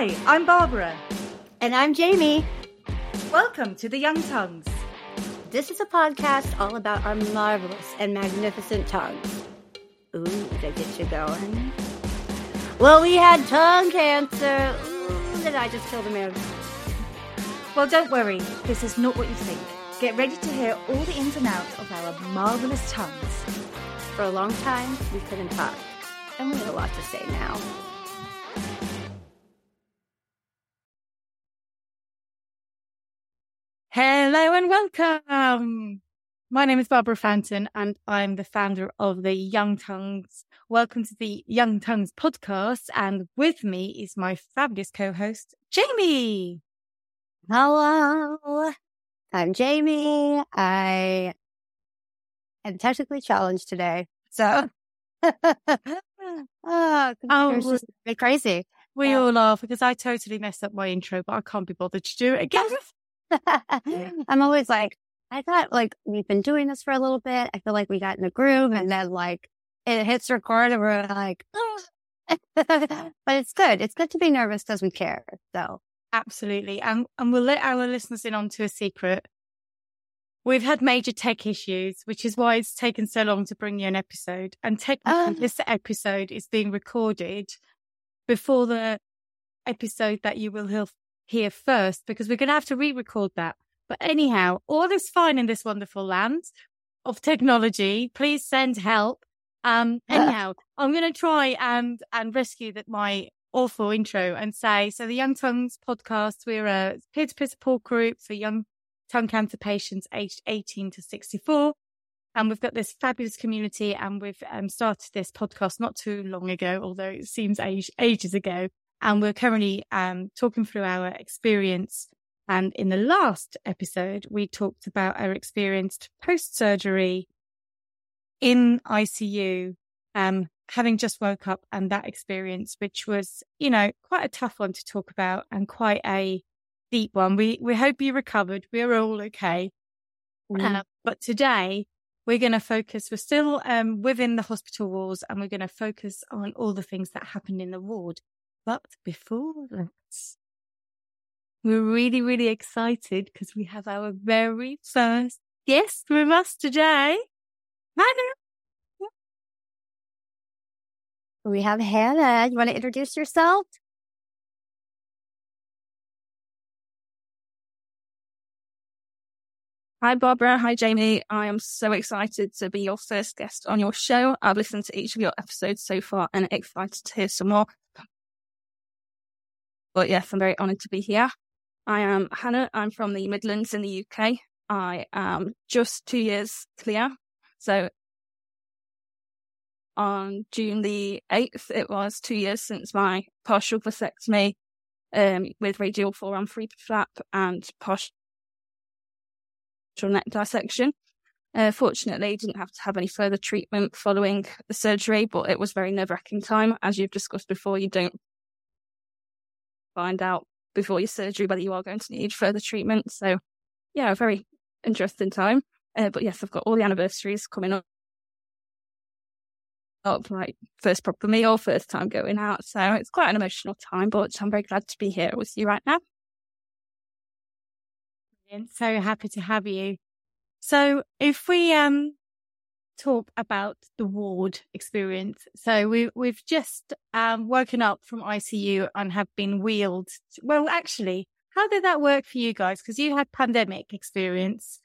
Hi, I'm Barbara. And I'm Jamie. Welcome to the Young Tongues. This is a podcast all about our marvelous and magnificent tongues. Ooh, did I get you going? Well, we had tongue cancer. Ooh, did I just kill the man? Well, don't worry, this is not what you think. Get ready to hear all the ins and outs of our marvelous tongues. For a long time, we couldn't talk, and we have a lot to say now. Hello and welcome. My name is Barbara Fanton and I'm the founder of the Young Tongues. Welcome to the Young Tongues podcast. And with me is my fabulous co-host, Jamie. Hello. I'm Jamie. I am technically challenged today. So, oh, ah, Oh, just a bit crazy. We all laugh because I totally messed up my intro, but I can't be bothered to do it again. I'm always like, I thought like we've been doing this for a little bit. I feel like we got in the groove and then like it hits record and we're like, oh. but it's good. It's good to be nervous because we care. So Absolutely. And, and we'll let our listeners in onto a secret. We've had major tech issues, which is why it's taken so long to bring you an episode. And technically, Ah. this episode is being recorded before the episode that you will hear first, because we're going to have to re record that. But anyhow, all is fine in this wonderful land of technology. Please send help. Um, anyhow, I'm going to try and, and rescue that my awful intro and say, so the Young Tongues podcast, we're a peer-to-peer support group for young tongue cancer patients aged 18 to 64. And we've got this fabulous community and we've um, started this podcast not too long ago, although it seems age, ages ago. And we're currently um, talking through our experience. And in the last episode, we talked about our experience post-surgery in ICU, um, having just woke up and that experience, which was, you know, quite a tough one to talk about and quite a deep one. We, we hope you recovered. We're all okay. Uh, but today we're going to focus, we're still um, within the hospital walls and we're going to focus on all the things that happened in the ward. But before that, we're really, really excited because we have our very first guest with us today. Hannah. we have Hannah. You want to introduce yourself? Hi, Barbara. Hi, Jamie. I am so excited to be your first guest on your show. I've listened to each of your episodes so far and excited to hear some more. But yes, I'm very honoured to be here. I am Hannah. I'm from the Midlands in the UK. I am just two years clear. So on June the 8th, it was two years since my partial glossectomy um, with radial forearm free flap and partial neck dissection. Uh, fortunately, didn't have to have any further treatment following the surgery, but it was very nerve wracking time. As you've discussed before, you don't find out before your surgery whether you are going to need further treatment. So, yeah, a very interesting time. Uh, but yes, I've got all the anniversaries coming up. Up like first proper meal, first time going out. So it's quite an emotional time, but I'm very glad to be here with you right now. So happy to have you. So if we um talk about the ward experience, so we we've just um woken up from ICU and have been wheeled. Well, actually, how did that work for you guys? Because you had pandemic experience.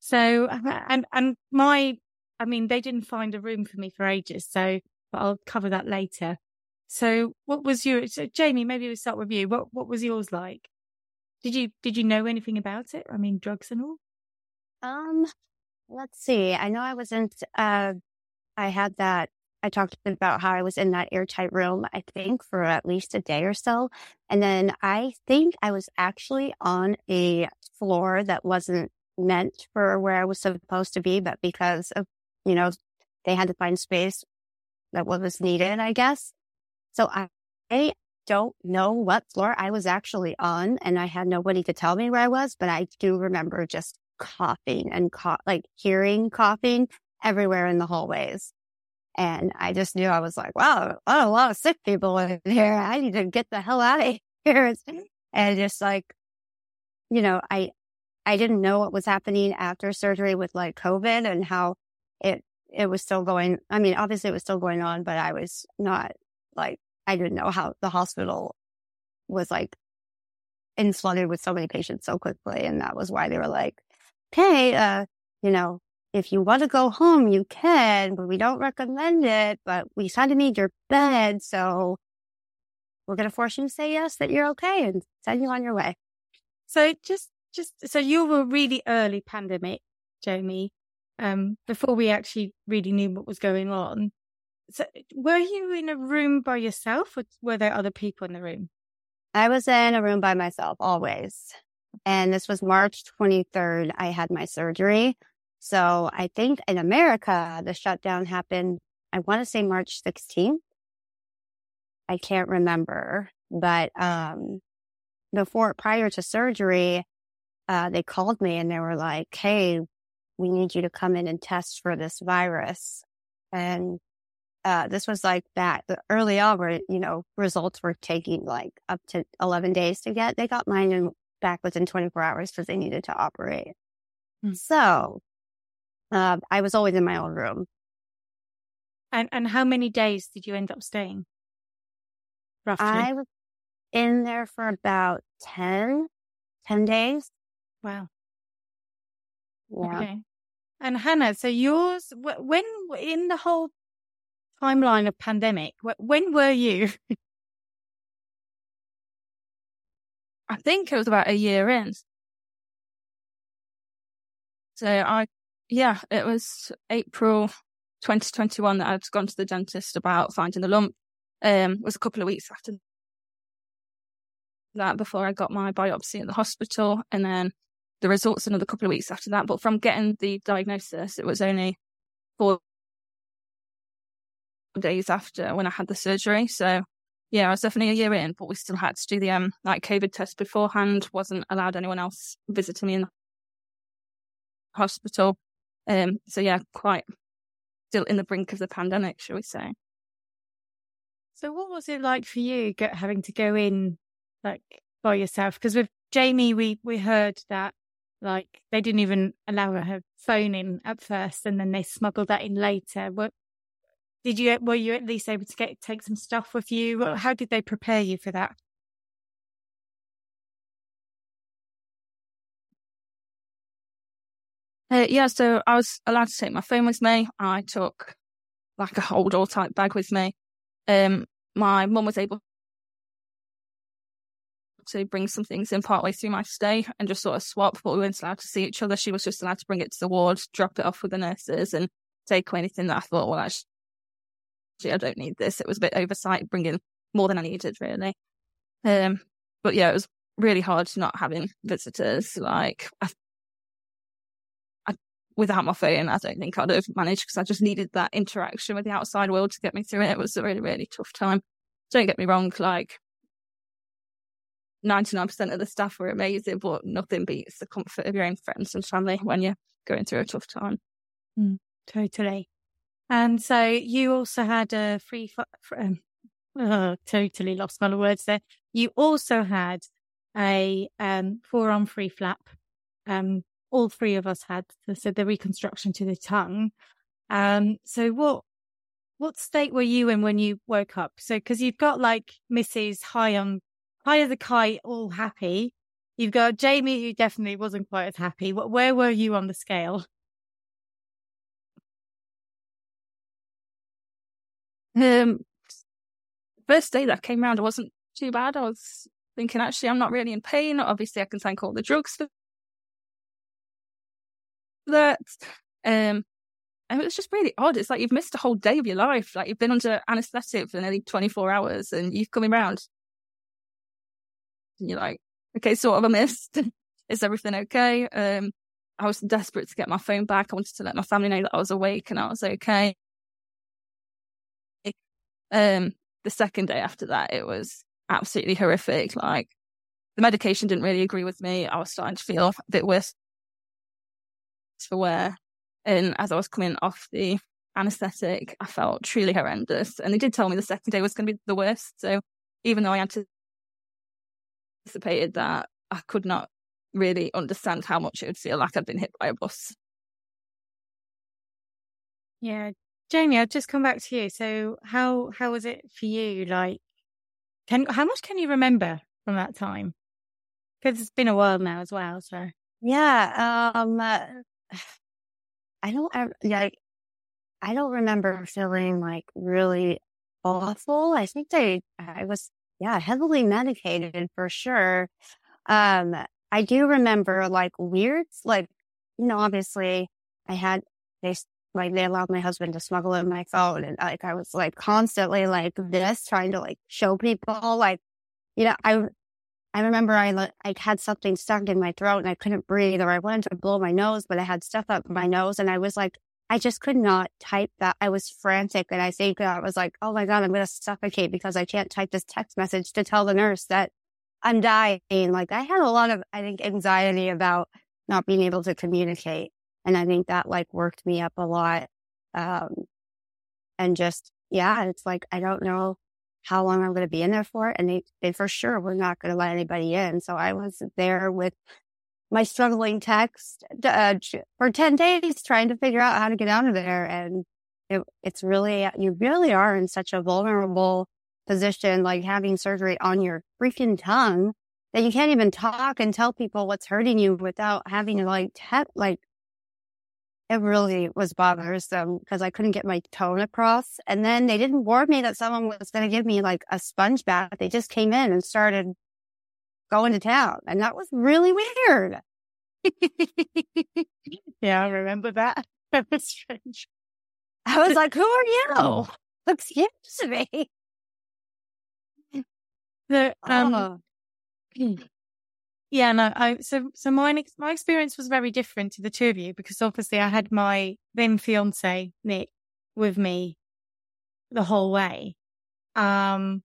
So and and my, I mean, they didn't find a room for me for ages. So, but I'll cover that later. So, what was your so Jamie? Maybe we start with you. What what was yours like? Did you did you know anything about it? I mean, drugs and all. Um, let's see. I know I wasn't, uh, I had that, I talked about how I was in that airtight room, I think, for at least a day or so. And then I think I was actually on a floor that wasn't meant for where I was supposed to be, but because of, you know, they had to find space that was needed, I guess. So I, I don't know what floor I was actually on and I had nobody to tell me where I was, but I do remember just coughing and like hearing coughing everywhere in the hallways. And I just knew I was like, wow, a lot of sick people in here. I need to get the hell out of here. And just like, you know, I, I didn't know what was happening after surgery with like COVID and how it, it was still going. I mean, obviously it was still going on, but I was not like, I didn't know how the hospital was like and flooded with so many patients so quickly. And that was why they were like, okay, uh, you know, if you want to go home, you can, but we don't recommend it, but we kind of need your bed. So we're going to force you to say yes, that you're okay and send you on your way. So just, just, so you were really early pandemic, Jamie, um, before we actually really knew what was going on. So were you in a room by yourself or were there other people in the room? I was in a room by myself always. And this was March 23rd. I had my surgery. So I think in America, the shutdown happened, I want to say March 16th. I can't remember, but, um, before, prior to surgery, uh, they called me and they were like, Hey, we need you to come in and test for this virus. And, uh, this was like that early on where, you know, results were taking like up to 11 days to get. They got mine in, back within 24 hours because they needed to operate. Mm. So uh, I was always in my own room. And and how many days did you end up staying? Roughly. I was in there for about 10, 10 days. Wow. Yeah. Okay. And Hannah, so yours, when in the whole timeline of pandemic, when were you? I think it was about a year in. So I yeah, it was April 2021 that I'd gone to the dentist about finding the lump. Um, it was a couple of weeks after that before I got my biopsy at the hospital, and then the results another couple of weeks after that. But from getting the diagnosis, it was only four days after when I had the surgery. So yeah, I was definitely a year in, but we still had to do the um like COVID test beforehand. wasn't allowed anyone else visiting me in the hospital. Um, so yeah, quite still in the brink of the pandemic, shall we say? So what was it like for you get, having to go in like by yourself? Because with Jamie, we we heard that like they didn't even allow her phone in at first, and then they smuggled that in later. What did you were you at least able to get take some stuff with you? How did they prepare you for that? Uh, yeah, so I was allowed to take my phone with me. I took like a hold all type bag with me. Um, my mum was able to bring some things in partway through my stay and just sort of swap, but we weren't allowed to see each other. She was just allowed to bring it to the ward, drop it off with the nurses, and take away anything that I thought, well, actually, I don't need this. It was a bit oversight, bringing more than I needed, really. Um, but yeah, it was really hard not having visitors. Like, I without my phone, I don't think I'd have managed because I just needed that interaction with the outside world to get me through it. It was a really, really tough time. Don't get me wrong, like 99% of the staff were amazing, but nothing beats the comfort of your own friends and family when you're going through a tough time. Mm, totally. And so you also had a free, um, oh, totally lost my words there. You also had a um, forearm free flap um, all three of us had so the reconstruction to the tongue. Um, so what what state were you in when you woke up? So because you've got like Mrs. High on High as a Kite, all happy. You've got Jamie who definitely wasn't quite as happy. Where were you on the scale? Um, first day that came around, it wasn't too bad. I was thinking, actually, I'm not really in pain. Obviously, I can thank all the drugs for that. Um, and it was just really odd. It's like you've missed a whole day of your life. Like you've been under anesthetic for nearly 24 hours and you've come around. And you're like, okay, so what have I missed? Is everything okay? Um, I was desperate to get my phone back. I wanted to let my family know that I was awake and I was okay. Um, the second day after that, it was absolutely horrific. Like the medication didn't really agree with me. I was starting to feel a bit worse for wear. And as I was coming off the anesthetic, I felt truly horrendous. And they did tell me the second day was going to be the worst. So even though I anticipated that. I could not really understand how much it would feel like I'd been hit by a bus. Yeah. Jamie, I'll just come back to you. So how how was it for you? Like can how much can you remember from that time? Because it's been a while now as well. So yeah, um, uh, I don't. I, yeah, I don't remember feeling like really awful. I think they. I was yeah heavily medicated for sure. Um, I do remember like weird, like you know, obviously I had they like they allowed my husband to smuggle in my phone, and like I was like constantly like this, trying to like show people like you know I I remember I like had something stuck in my throat and I couldn't breathe, or I wanted to blow my nose, but I had stuff up my nose, and I was like, I just could not type that. I was frantic, and I think I was like, oh my god, I'm going to suffocate because I can't type this text message to tell the nurse that I'm dying. Like I had a lot of, I think, anxiety about not being able to communicate, and I think that like worked me up a lot. Um, and just yeah, it's like I don't know how long I'm going to be in there for. And they, they for sure were not going to let anybody in. So I was there with my struggling text uh, for 10 days trying to figure out how to get out of there. And it, it's really, you really are in such a vulnerable position, like having surgery on your freaking tongue that you can't even talk and tell people what's hurting you without having to like, te- like it really was bothersome because I couldn't get my tone across. And then they didn't warn me that someone was going to give me like a sponge bath. They just came in and started going to town. And that was really weird. yeah, I remember that. That was strange. I was like, who are you? Excuse me. The, um, oh. Yeah, no, I so so my my experience was very different to the two of you because obviously I had my then fiance Nick with me the whole way. Um,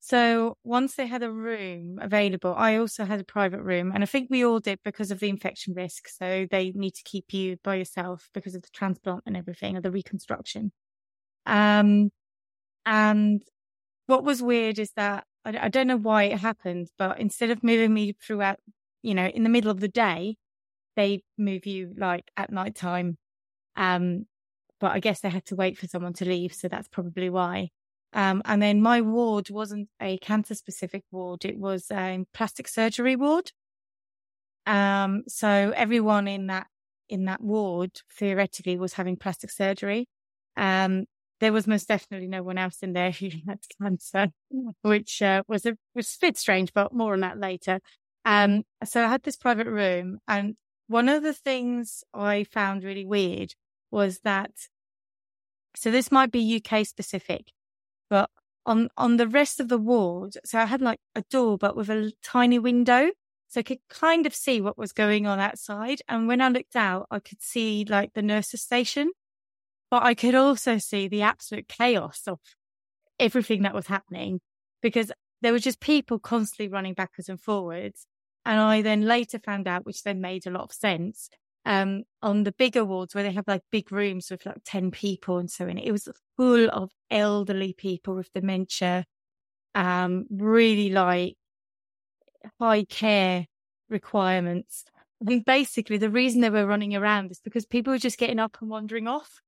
so once they had a room available, I also had a private room, and I think we all did because of the infection risk. So they need to keep you by yourself because of the transplant and everything, or the reconstruction. Um, and what was weird is that I, I don't know why it happened, but instead of moving me throughout, you know, in the middle of the day, they move you like at night time. Um, but I guess they had to wait for someone to leave, so that's probably why. Um, and then my ward wasn't a cancer specific ward; it was a plastic surgery ward. Um, so everyone in that in that ward theoretically was having plastic surgery. Um, there was most definitely no one else in there who had cancer, which uh, was a was a bit strange, but more on that later. Um, so I had this private room, and one of the things I found really weird was that. So this might be UK specific, but on on the rest of the ward, so I had like a door, but with a tiny window, so I could kind of see what was going on outside. And when I looked out, I could see like the nurses' station. But I could also see the absolute chaos of everything that was happening because there were just people constantly running backwards and forwards. And I then later found out, which then made a lot of sense, um, on the bigger wards where they have like big rooms with like 10 people and so in it, was full of elderly people with dementia, um, really like high care requirements. Think basically the reason they were running around is because people were just getting up and wandering off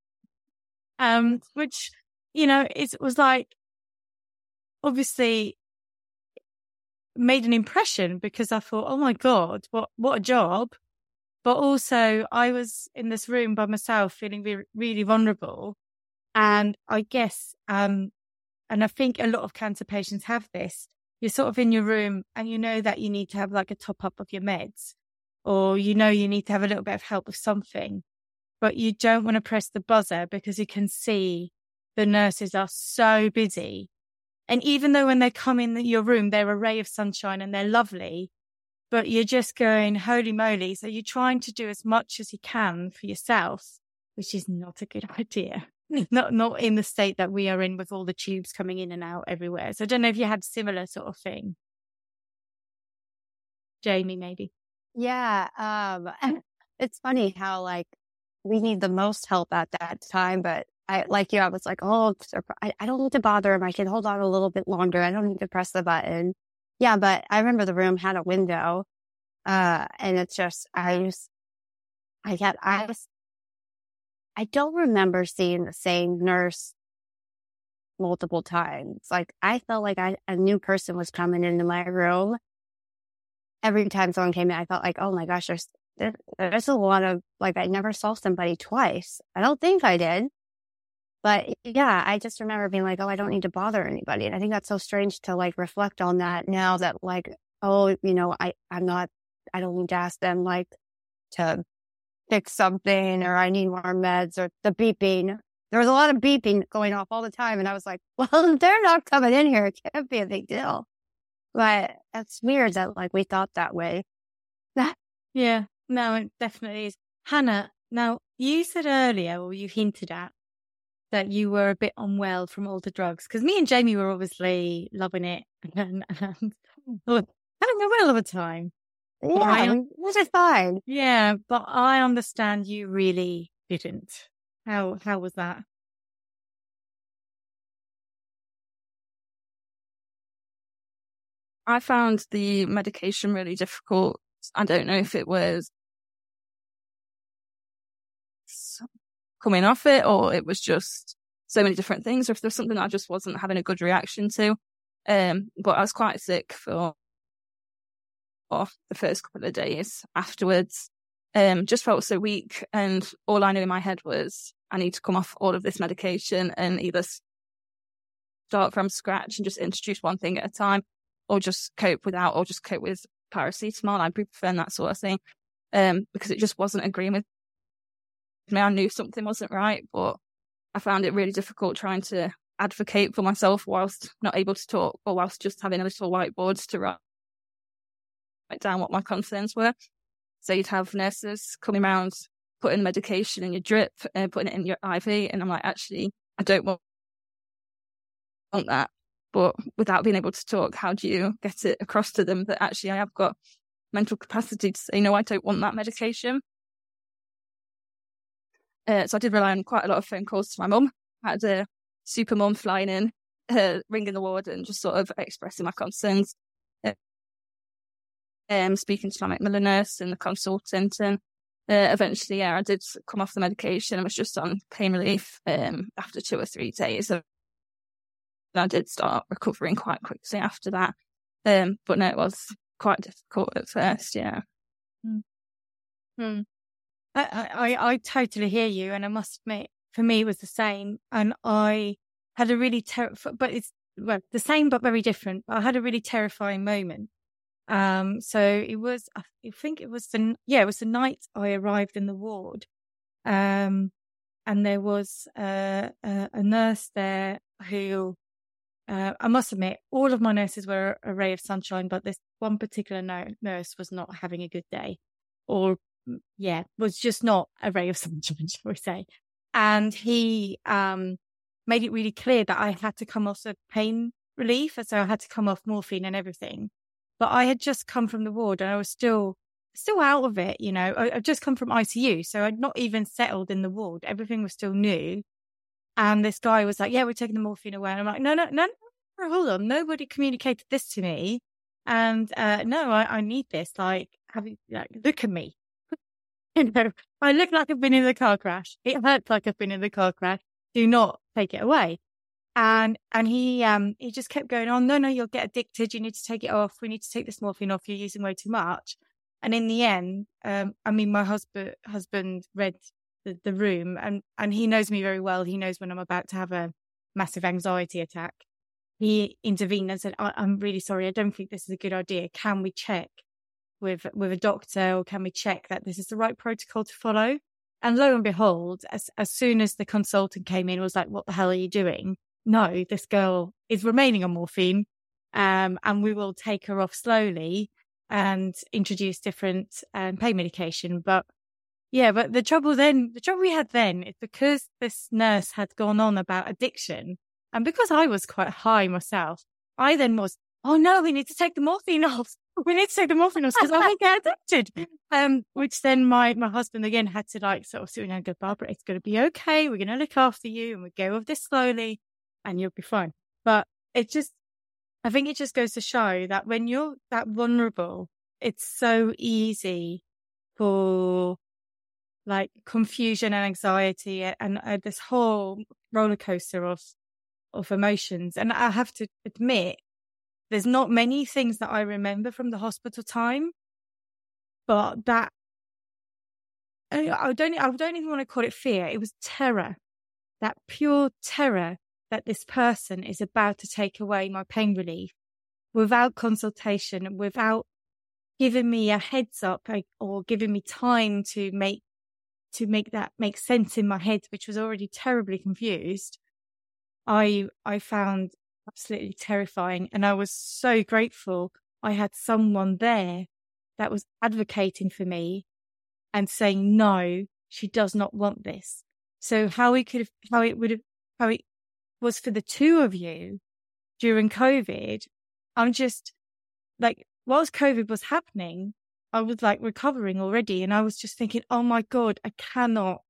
um, which, you know, it was like, obviously made an impression because I thought, oh my God, what, what a job. But also I was in this room by myself feeling re- really vulnerable. And I guess, um, and I think a lot of cancer patients have this. You're sort of in your room and you know that you need to have like a top up of your meds or you know you need to have a little bit of help with something but you don't want to press the buzzer because you can see the nurses are so busy. And even though when they come in your room, they're a ray of sunshine and they're lovely, but you're just going, holy moly. So you're trying to do as much as you can for yourself, which is not a good idea. not, not in the state that we are in with all the tubes coming in and out everywhere. So I don't know if you had similar sort of thing. Jamie, maybe. Yeah. Um, it's funny how like we need the most help at that time. But I, like you, I was like, oh, I, don't need to bother him. I can hold on a little bit longer. I don't need to press the button. Yeah, but I remember the room had a window. Uh, and it's just, I was, I got, I I don't remember seeing the same nurse multiple times. Like I felt like I, a new person was coming into my room. Every time someone came in, I felt like, oh my gosh, there's, there, there's a lot of, like, I never saw somebody twice. I don't think I did. But yeah, I just remember being like, oh, I don't need to bother anybody. And I think that's so strange to like reflect on that now that like, oh, you know, I, I'm not, I don't need to ask them like to fix something or I need more meds or the beeping. There was a lot of beeping going off all the time. And I was like, well, they're not coming in here. It can't be a big deal. But it's weird that like we thought that way. That yeah, no, it definitely is. Hannah, now you said earlier, or you hinted at, that you were a bit unwell from all the drugs? Because me and Jamie were obviously loving it and, and having a well of a time. Yeah, I, was it fine? Yeah, but I understand you really didn't. How how was that? I found the medication really difficult. I don't know if it was coming off it or it was just so many different things or if there's something I just wasn't having a good reaction to. Um, but I was quite sick for, for the first couple of days afterwards. Um, just felt so weak and all I knew in my head was I need to come off all of this medication and either start from scratch and just introduce one thing at a time or just cope without or just cope with paracetamol, ibuprofen, that sort of thing. Um, because it just wasn't agreeing with me. I knew something wasn't right, but I found it really difficult trying to advocate for myself whilst not able to talk or whilst just having a little whiteboard to write down what my concerns were. So you'd have nurses coming around, putting medication in your drip and putting it in your IV. And I'm like, actually, I don't want that. But without being able to talk, how do you get it across to them that actually I have got mental capacity to say, no, I don't want that medication? Uh, so I did rely on quite a lot of phone calls to my mum. I had a super mum flying in, uh, ringing the ward and just sort of expressing my concerns. Uh, um, speaking to my Macmillan nurse and the consultant and uh, eventually, yeah, I did come off the medication I was just on pain relief um, after two or three days. And I did start recovering quite quickly after that. Um, but no, it was quite difficult at first, yeah. Hmm. I, I, I totally hear you. And I must admit, for me, it was the same. And I had a really terrifying, but it's well, the same, but very different. I had a really terrifying moment. Um, so it was, I think it was the, yeah, it was the night I arrived in the ward. Um, and there was a, a, a nurse there who, uh, I must admit, all of my nurses were a ray of sunshine, but this one particular nurse was not having a good day or yeah, was just not a ray of sunshine, shall we say. And he um, made it really clear that I had to come off of pain relief. And so I had to come off morphine and everything. But I had just come from the ward and I was still still out of it, you know. I, I'd just come from ICU. So I'd not even settled in the ward. Everything was still new. And this guy was like, Yeah, we're taking the morphine away. And I'm like, No, no, no, no hold on. Nobody communicated this to me. And uh, no, I, I need this. Like, have you, like, look at me. you know, I look like I've been in a car crash. It hurts like I've been in a car crash. Do not take it away. And and he um he just kept going on. No, no, you'll get addicted. You need to take it off. We need to take this morphine off. You're using way too much. And in the end, um, I mean, my husband husband read the, the room, and and he knows me very well. He knows when I'm about to have a massive anxiety attack. He intervened and said, "I'm really sorry. I don't think this is a good idea. Can we check with with a doctor or can we check that this is the right protocol to follow? And lo and behold as as soon as the consultant came in was like what the hell are you doing? No this girl is remaining on morphine um, and we will take her off slowly and introduce different um, pain medication. But yeah but the trouble then the trouble we had then is because this nurse had gone on about addiction and because i was quite high myself i then was oh no we need to take the morphine off we need to take them off in us because I might get addicted. Um, which then my, my husband again had to like sort of sit down and go, Barbara, it's going to be okay. We're going to look after you and we go with this slowly and you'll be fine. But it just, I think it just goes to show that when you're that vulnerable, it's so easy for like confusion and anxiety and uh, this whole roller coaster of of emotions. And I have to admit, there's not many things that I remember from the hospital time, but that I don't I don't even want to call it fear. It was terror. That pure terror that this person is about to take away my pain relief without consultation, without giving me a heads up or giving me time to make to make that make sense in my head, which was already terribly confused. I I found absolutely terrifying, and I was so grateful I had someone there that was advocating for me and saying no, she does not want this. So how we could have, how it would have, how it was for the two of you during COVID. I'm just like, whilst COVID was happening, I was like recovering already. And I was just thinking, oh my God, I cannot,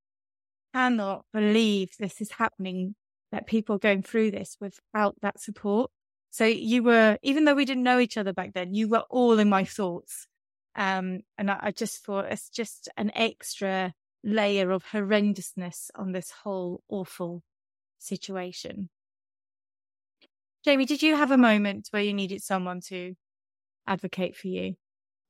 cannot believe this is happening, that people going through this without that support. So you were, even though we didn't know each other back then, you were all in my thoughts. Um, and I, I just thought it's just an extra layer of horrendousness on this whole awful situation. Jamie, did you have a moment where you needed someone to advocate for you?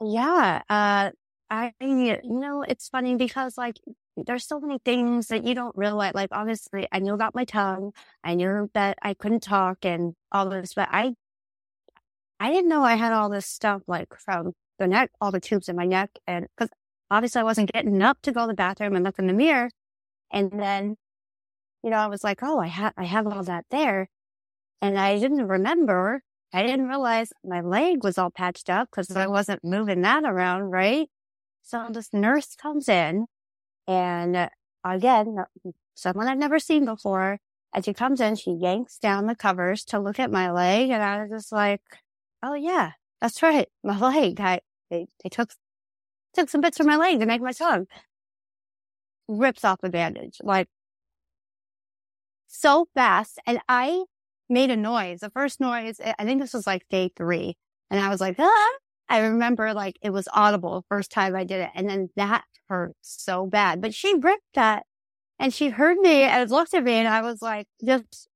Yeah. Uh, I, mean, you know, it's funny because like there's so many things that you don't realize. Like, obviously, I knew about my tongue. I knew that I couldn't talk and all this, but I, I didn't know I had all this stuff like from the neck, all the tubes in my neck. And because obviously I wasn't getting up to go to the bathroom and look in the mirror. And then, you know, I was like, oh, I have, I have all that there. And I didn't remember. I didn't realize my leg was all patched up because I wasn't moving that around. Right. So this nurse comes in and again, someone I've never seen before. As she comes in, she yanks down the covers to look at my leg. And I was just like, oh yeah, that's right. My leg. I, they, they took, took some bits from my leg to make my tongue. Rips off the bandage, like so fast. And I made a noise. The first noise, I think this was like day three. And I was like, ah, I remember like it was audible first time I did it. And then that hurt so bad, but she ripped that and she heard me and looked at me and I was like, just,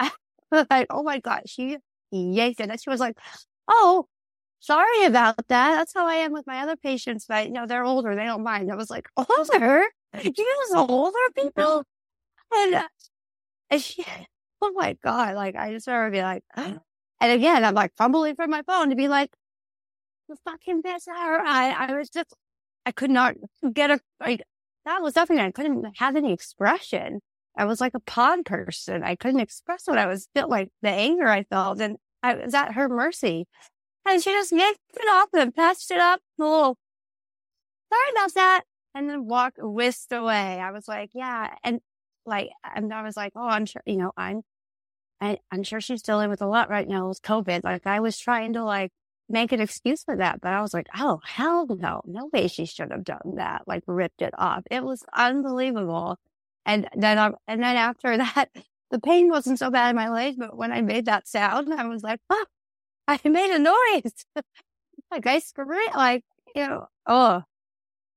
like, oh my God, she yanked it. And she was like, oh, sorry about that. That's how I am with my other patients. But you know, they're older. They don't mind. I was like, older? You use older people? And, uh, and she, oh my God. Like, I just remember being like, and again, I'm like fumbling for my phone to be like, the fucking bitch. I, I was just, I could not get a, like, that was something I couldn't have any expression. I was like a pod person. I couldn't express what I was felt like the anger I felt. And I was at her mercy. And she just yanked it off and patched it up. A little, sorry about that. And then walked, whisked away. I was like, yeah. And like, and I was like, oh, I'm sure, you know, I'm, I, I'm sure she's dealing with a lot right now with COVID. Like I was trying to like make an excuse for that, but I was like, oh, hell no, no way she should have done that. Like ripped it off. It was unbelievable. And then, I, and then after that, the pain wasn't so bad in my legs. but when I made that sound, I was like, oh, I made a noise. like I screamed, like, you know, oh,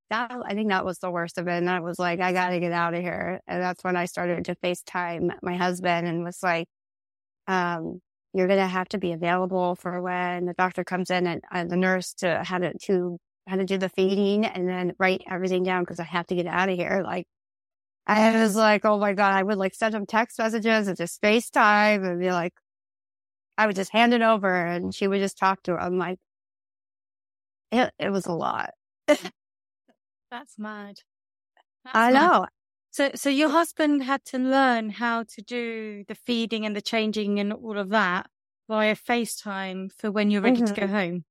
that, I think that was the worst of it. And I was like, I got to get out of here. And that's when I started to FaceTime my husband and was like, um, you're going to have to be available for when the doctor comes in and, and the nurse to how to, to how to do the feeding and then write everything down because I have to get out of here. Like I was like, oh my God, I would like send him text messages and just FaceTime and be like, I would just hand it over and she would just talk to her. I'm like, it, it was a lot. That's mad. That's I mad. know. So, so your husband had to learn how to do the feeding and the changing and all of that via FaceTime for when you're ready mm-hmm. to go home.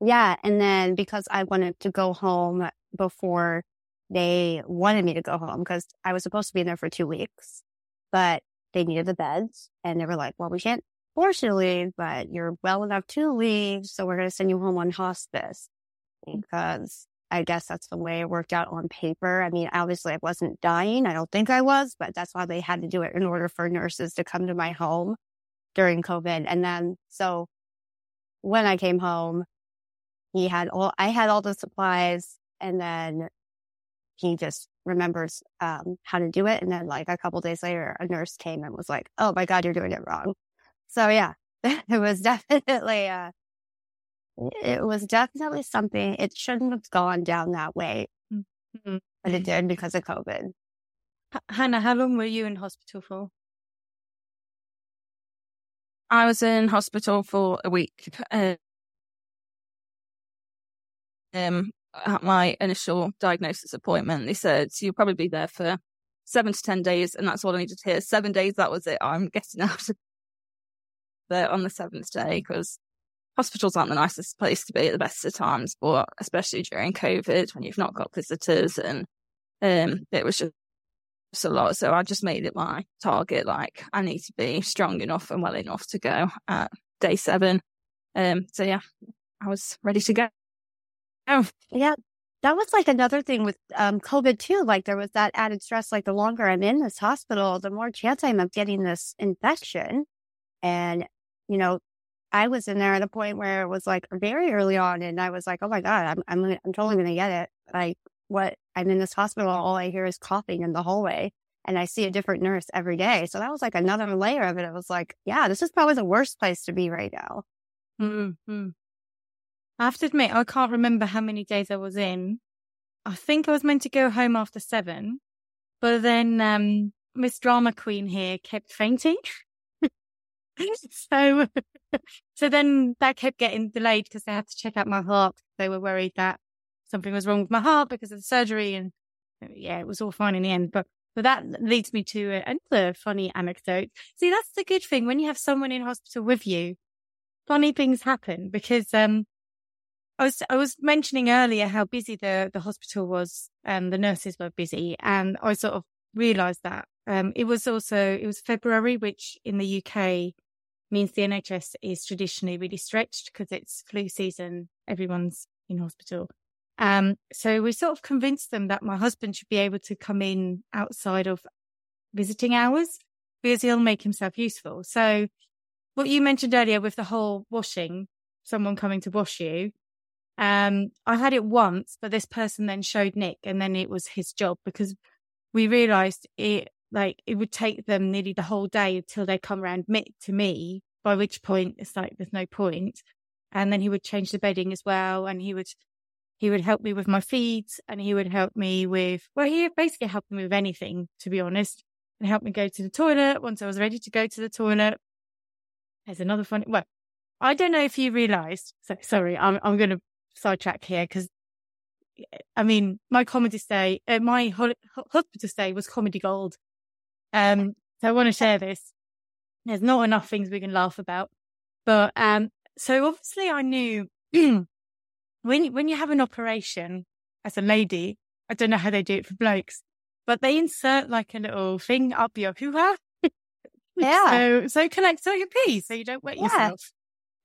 Yeah. And then because I wanted to go home before they wanted me to go home because I was supposed to be in there for two weeks, but they needed the beds and they were like, well, we can't force you to leave, but you're well enough to leave. So we're going to send you home on hospice because I guess that's the way it worked out on paper. I mean, obviously I wasn't dying. I don't think I was, but that's why they had to do it in order for nurses to come to my home during COVID. And then, so when I came home, he had all, I had all the supplies and then he just remembers, um, how to do it. And then like a couple days later, a nurse came and was like, Oh my God, you're doing it wrong. So yeah, it was definitely, uh, it was definitely something, it shouldn't have gone down that way, Mhm. but it did because of COVID. H- Hannah, how long were you in hospital for? I was in hospital for a week. Uh, um, at my initial diagnosis appointment, they said you'll probably be there for seven to ten days, and that's all I needed to hear. Seven days, that was it. I'm getting out of there on the seventh day because hospitals aren't the nicest place to be at the best of times, but especially during COVID when you've not got visitors, and um, it was just a lot. So I just made it my target. Like I need to be strong enough and well enough to go at day seven. Um, so yeah, I was ready to go. Oh, Yeah. That was like another thing with um, COVID too. Like there was that added stress. Like the longer I'm in this hospital, the more chance I'm of getting this infection. And, you know, I was in there at a point where it was like very early on and I was like, oh my God, I'm, I'm, gonna, I'm totally going to get it. Like what I'm in this hospital, all I hear is coughing in the hallway and I see a different nurse every day. So that was like another layer of it. It was like, yeah, this is probably the worst place to be right now. Mm-hmm. I have to admit, I can't remember how many days I was in. I think I was meant to go home after seven, but then um, Miss Drama Queen here kept fainting. so, so then that kept getting delayed because they had to check out my heart. They were worried that something was wrong with my heart because of the surgery, and yeah, it was all fine in the end. But but that leads me to another funny anecdote. See, that's the good thing when you have someone in hospital with you. Funny things happen because um, I was I was mentioning earlier how busy the the hospital was and the nurses were busy, and I sort of realised that um, it was also it was February, which in the UK means the NHS is traditionally really stretched because it's flu season. Everyone's in hospital. Um, so we sort of convinced them that my husband should be able to come in outside of visiting hours because he'll make himself useful. So what you mentioned earlier with the whole washing, someone coming to wash you. Um, I had it once, but this person then showed Nick and then it was his job because we realized it, like, it would take them nearly the whole day until they come around to me, by which point it's like, there's no point. And then he would change the bedding as well. And he would, he would help me with my feeds and he would help me with, well, he basically helped me with anything, to be honest, and help me go to the toilet once I was ready to go to the toilet. There's another funny, well, I don't know if you realized, so sorry, I'm, I'm going to sidetrack here because I mean, my comedy stay, uh, my ho- hospital stay was comedy gold. Um, so I want to share this. There's not enough things we can laugh about, but, um, so obviously I knew when, when you have an operation as a lady, I don't know how they do it for blokes, but they insert like a little thing up your hoo-ha. Yeah. So, so it connects all your pee so you don't wet Yeah. yourself.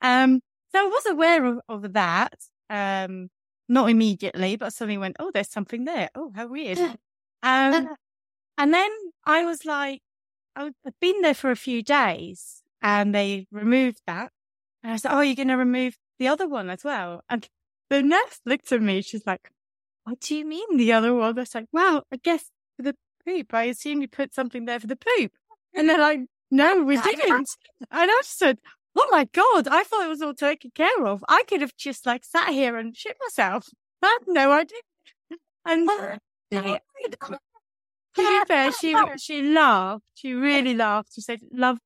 Um, so I was aware of, of that. Um, not immediately, but suddenly went, oh, there's something there. Oh, how weird. Um, and then I was like, I- I've been there for a few days and they removed that. And I said, oh, you're going to remove the other one as well. And the nurse looked at me. She's like, what do you mean the other one? I was like, well, I guess for the poop. I assume you put something there for the poop. And they're like, no, we didn't. And I just said, oh my God, I thought it was all taken care of. I could have just like sat here and shit myself. I had no idea. And to be fair, she, she laughed. She really laughed. She said, love,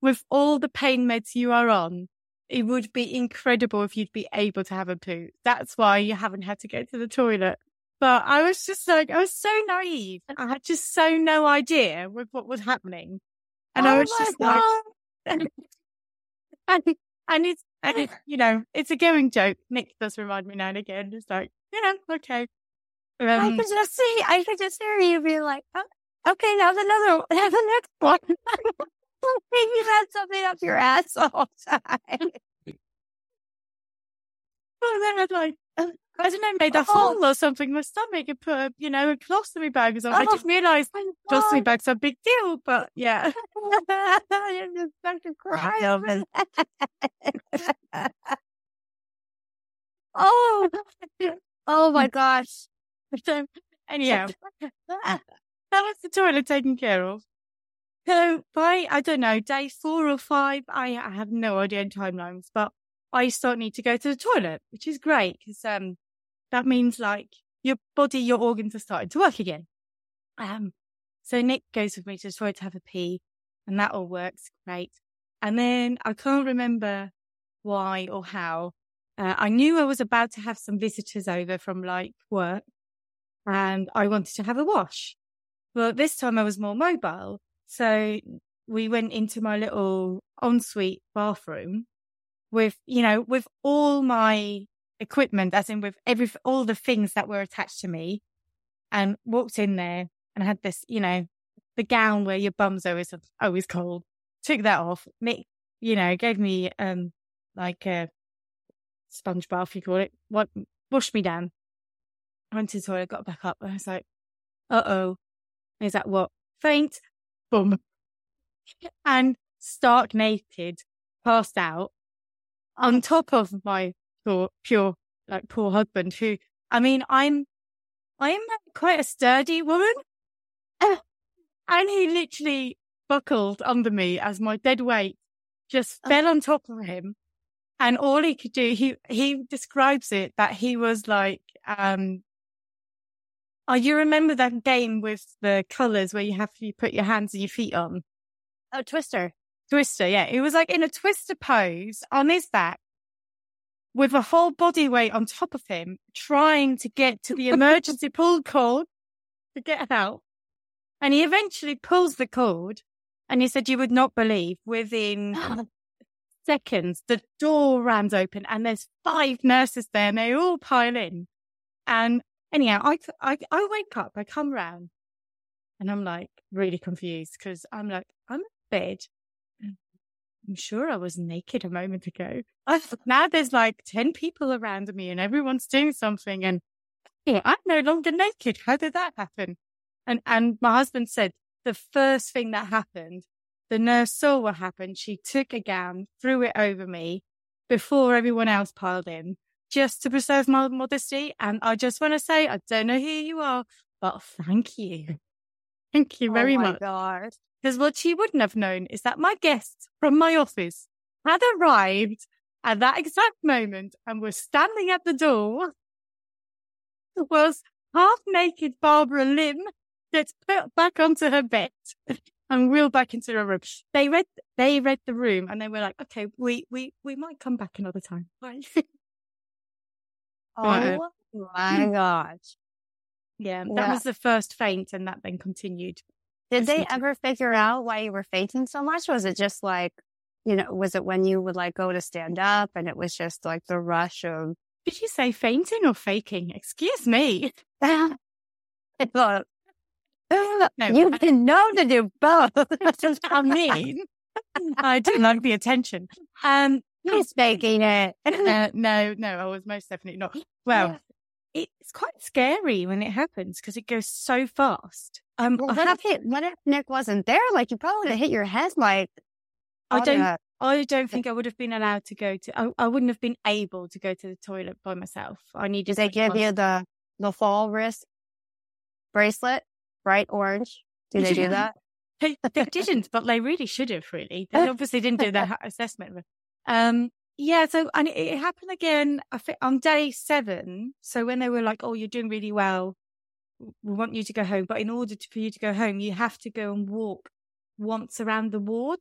with all the pain meds you are on, it would be incredible if you'd be able to have a poo. That's why you haven't had to go to the toilet. But I was just like, I was so naive. I had just so no idea with what was happening. And I Oh was my just like, and, and it's, and it's you know, it's a going joke. Nick does remind me now and again. It's like, you know, okay. I Um, could just see, I could just hear you be like, oh, okay, now another, now the next one. Maybe you had something up your ass all the time. Well, then I'd like, I don't know, made a Oh. hole or something in my stomach and put, you know, a colostomy bag or something. I Oh. didn't realise my colostomy bag's a big deal, but yeah. I'm just about to cry over oh, oh my gosh. So, anyhow, that was the toilet taken care of. So by, I don't know, day four or five, I, I have no idea in timelines, but I start need to go to the toilet, which is great because, um, that means like your body, your organs are starting to work again. Um, so Nick goes with me to the toilet to have a pee and that all works great. And then I can't remember why or how. Uh, I knew I was about to have some visitors over from like work and I wanted to have a wash. Well, this time I was more mobile. So we went into my little ensuite bathroom with, you know, with all my equipment, as in with every, all the things that were attached to me and walked in there and had this, you know, the gown where your bum's always, always cold. Took that off. You know, gave me, um, like a sponge bath, you call it, what, washed me down. Went to the toilet, got back up. And I was like, uh oh. Is that what? Faint. Boom. And stark naked, passed out on top of my poor, pure, like poor husband who, I mean, I'm, I'm quite a sturdy woman. And he literally buckled under me as my dead weight just Oh. fell on top of him. And all he could do, he, he describes it that he was like, um, oh, you remember that game with the colors where you have to put your hands and your feet on? Oh, Twister. Twister, yeah. He was like in a twister pose on his back with a whole body weight on top of him, trying to get to the emergency pull cord to get out. And he eventually pulls the cord and he said, you would not believe within seconds, the door rams open and there's five nurses there and they all pile in. And anyhow, I, I, I wake up, I come round and I'm like really confused because I'm like, I'm in bed. Mm. I'm sure I was naked a moment ago. now there's like 10 people around me and everyone's doing something and yeah, I'm no longer naked. How did that happen? And, and my husband said the first thing that happened, the nurse saw what happened. She took a gown, threw it over me before everyone else piled in just to preserve my modesty. And I just want to say, I don't know who you are, but thank you. Thank you oh very oh my much. Because what she wouldn't have known is that my guest from my office had arrived at that exact moment and was standing at the door was half naked Barbara Lim gets put back onto her bed and wheeled back into her room. They read they read the room and they were like, okay, we we we might come back another time. Right. Oh my gosh. yeah, that Yeah. was the first faint and that then continued. Did they ever figure out why you were fainting so much? Was it just like, you know, was it when you would like go to stand up and it was just like the rush of, Did you say fainting or faking? Excuse me. I thought, No, you've been known to do both. I mean, I do like the attention. Um, He's faking it. uh, no, no, I was most definitely not. Well, it's quite scary when it happens because it goes so fast. Um, Well, I, what have, if, it, what if Nick wasn't there? Like you probably would have hit your head like, I don't, I don't think I would have been allowed to go to. I, I wouldn't have been able to go to the toilet by myself. I needed. Did they give you the, the fall wrist bracelet? Bright orange? Do they do that? They, they didn't, but they really should have. Really, they obviously didn't do ha- assessment. Um, yeah. So, and it, it happened again. I think on day seven. So when they were like, "Oh, you're doing really well. We want you to go home," but in order to, for you to go home, you have to go and walk once around the ward.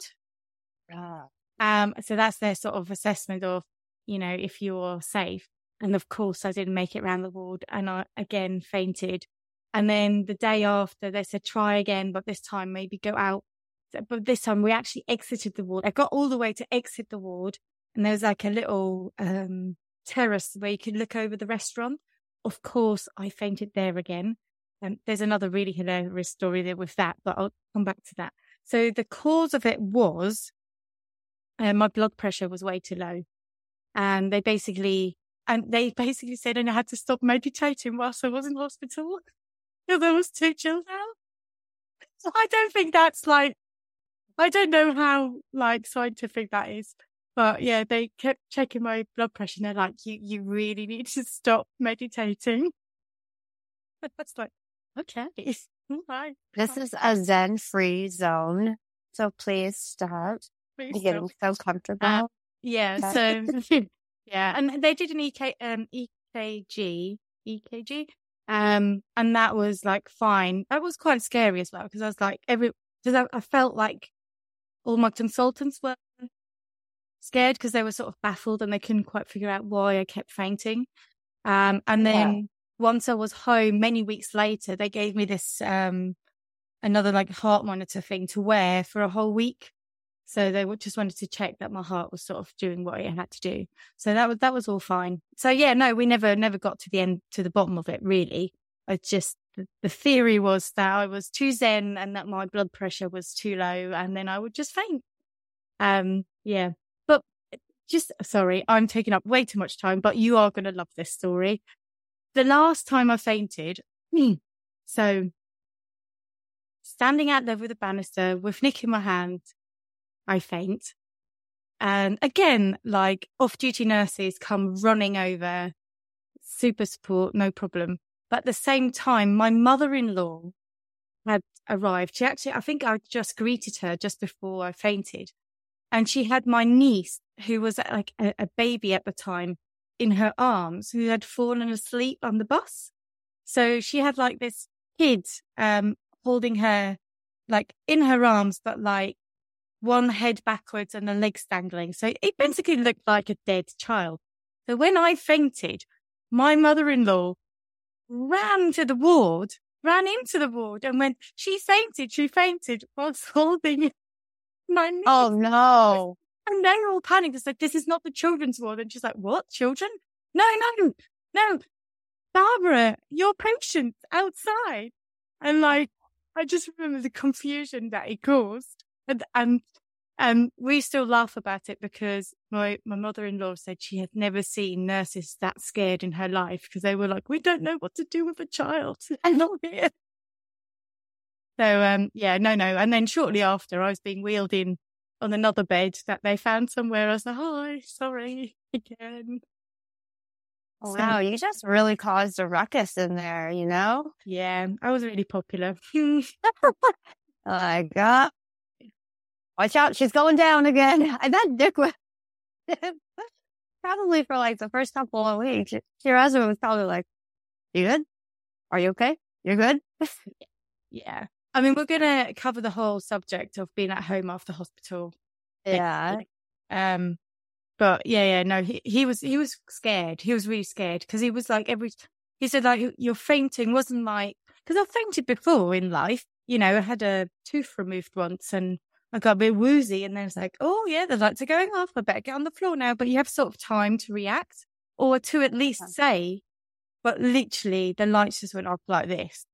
Ah. Um, so that's their sort of assessment of, you know, if you're safe. And of course, I didn't make it around the ward, and I again fainted. And then the day after, they said try again, but this time maybe go out. But this time we actually exited the ward. I got all the way to exit the ward, and there was like a little um terrace where you could look over the restaurant. Of course, I fainted there again. Um, there's another really hilarious story there with that, but I'll come back to that. So the cause of it was uh, my blood pressure was way too low. And they basically, and they basically said and I had to stop meditating whilst I was in hospital because I was too chilled out. I don't think that's like, I don't know how like scientific that is. But yeah, they kept checking my blood pressure and they're like, you, you really need to stop meditating. That's like, okay. Right. This is a Zen free zone. So please stop Please You're getting so comfortable. Uh, Yeah. Okay. So yeah, and they did an EK um EKG EKG, um, and that was like fine. That was quite scary as well because I was like every because I, I felt like all my consultants were scared because they were sort of baffled and they couldn't quite figure out why I kept fainting. Um, and Yeah. then once I was home, many weeks later, they gave me this um another like heart monitor thing to wear for a whole week. So they just wanted to check that my heart was sort of doing what it had to do. So that was that was all fine. So yeah, no, we never never got to the end to the bottom of it really. I just the, the theory was that I was too zen and that my blood pressure was too low, and then I would just faint. Um, yeah, but just sorry, I'm taking up way too much time, but you are going to love this story. The last time I fainted, so standing out there with a banister with Nick in my hand, I faint. And again, like off duty nurses come running over, super support, no problem. But at the same time, my mother in law had arrived. She actually, I think I just greeted her just before I fainted. And she had my niece, who was like a, a baby at the time, in her arms, who had fallen asleep on the bus. So she had like this kid um, holding her like in her arms, but like one head backwards and the legs dangling. So it basically looked like a dead child. So when I fainted, my mother in law ran to the ward, ran into the ward and went, she fainted, she fainted whilst holding my niece. oh no. And they all panicked. It's said, this is not the children's ward. And she's like, what? Children? No, no, no. Barbara, your patient outside. And like, I just remember the confusion that it caused. And, and, um, we still laugh about it because my, my mother-in-law said she had never seen nurses that scared in her life because they were like, we don't know what to do with a child. And not here. So, um, yeah, no, no. And then shortly after I was being wheeled in on another bed that they found somewhere. I was like, hi, sorry again. So, Wow, you just really caused a ruckus in there, you know? yeah, I was really popular. Like, uh, watch out, she's going down again. I bet Dick was probably for like the first couple of weeks. Your husband was probably like, You good? Are you okay? You're good? yeah. I mean, we're going to cover the whole subject of being at home after hospital. Yeah. Um, but yeah, yeah, no, he, he was, he was scared. He was really scared because he was like every, he said like, your fainting wasn't like, because I've fainted before in life. You know, I had a tooth removed once and I got a bit woozy and then it's like, oh yeah, the lights are going off. I better get on the floor now. But you have sort of time to react or to at least say, but literally the lights just went off like this.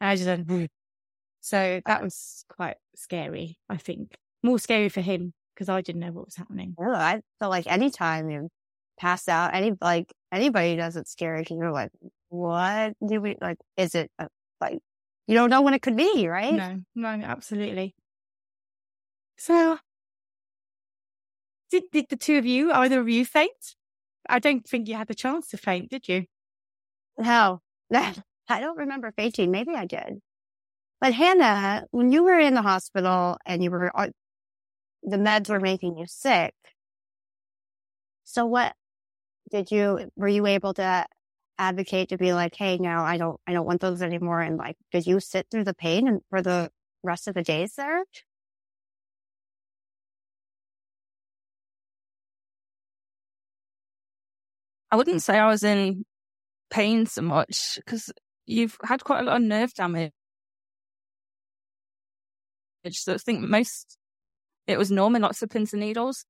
And I just went, "Hmm." so that was quite scary, I think. More scary for him because I didn't know what was happening. I don't know. I feel like anytime you pass out, any like anybody does it scary because you're like, what do we like? Is it uh, like you don't know when it could be, right? No, no, absolutely. So, did did the two of you, either of you, faint? I don't think you had the chance to faint, did you? No, I don't remember fainting. Maybe I did. But Hannah, when you were in the hospital and you were, uh, the meds were making you sick. So what did you, were you able to advocate to be like, Hey, no, I don't, I don't want those anymore. And like, did you sit through the pain and for the rest of the days there? I wouldn't say I was in pain so much because you've had quite a lot of nerve damage. So I think most it was normal, lots of pins and needles.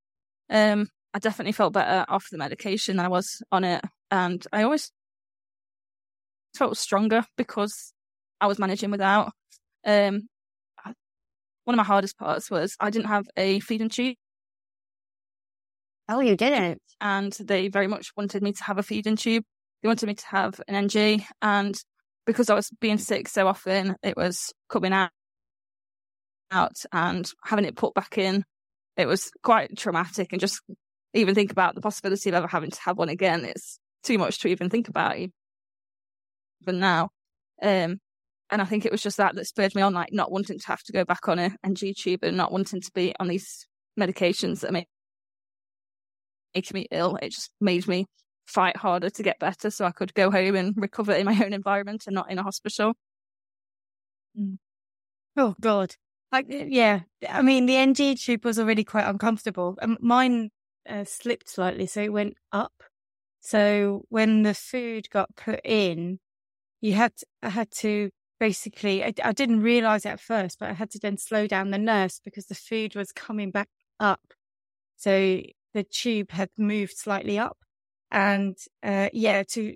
Um, I definitely felt better off the medication than I was on it, and I always felt stronger because I was managing without. Um, one of my hardest parts was I didn't have a feeding tube. Oh, you didn't? And they very much wanted me to have a feeding tube. They wanted me to have an NG. And because I was being sick so often, it was coming out, out and having it put back in. It was quite traumatic and just even think about the possibility of ever having to have one again. It's too much to even think about even now. Um, and I think it was just that that spurred me on, like not wanting to have to go back on a NG tube and not wanting to be on these medications that make making me ill. It just made me fight harder to get better so I could go home and recover in my own environment and not in a hospital. Mm. Oh God. Like, yeah, I mean, the NG tube was already quite uncomfortable. and mine uh, slipped slightly, so it went up. So when the food got put in, you had to, I had to basically, I, I didn't realize it at first, but I had to then slow down the nurse because the food was coming back up. So the tube had moved slightly up. And uh, yeah, to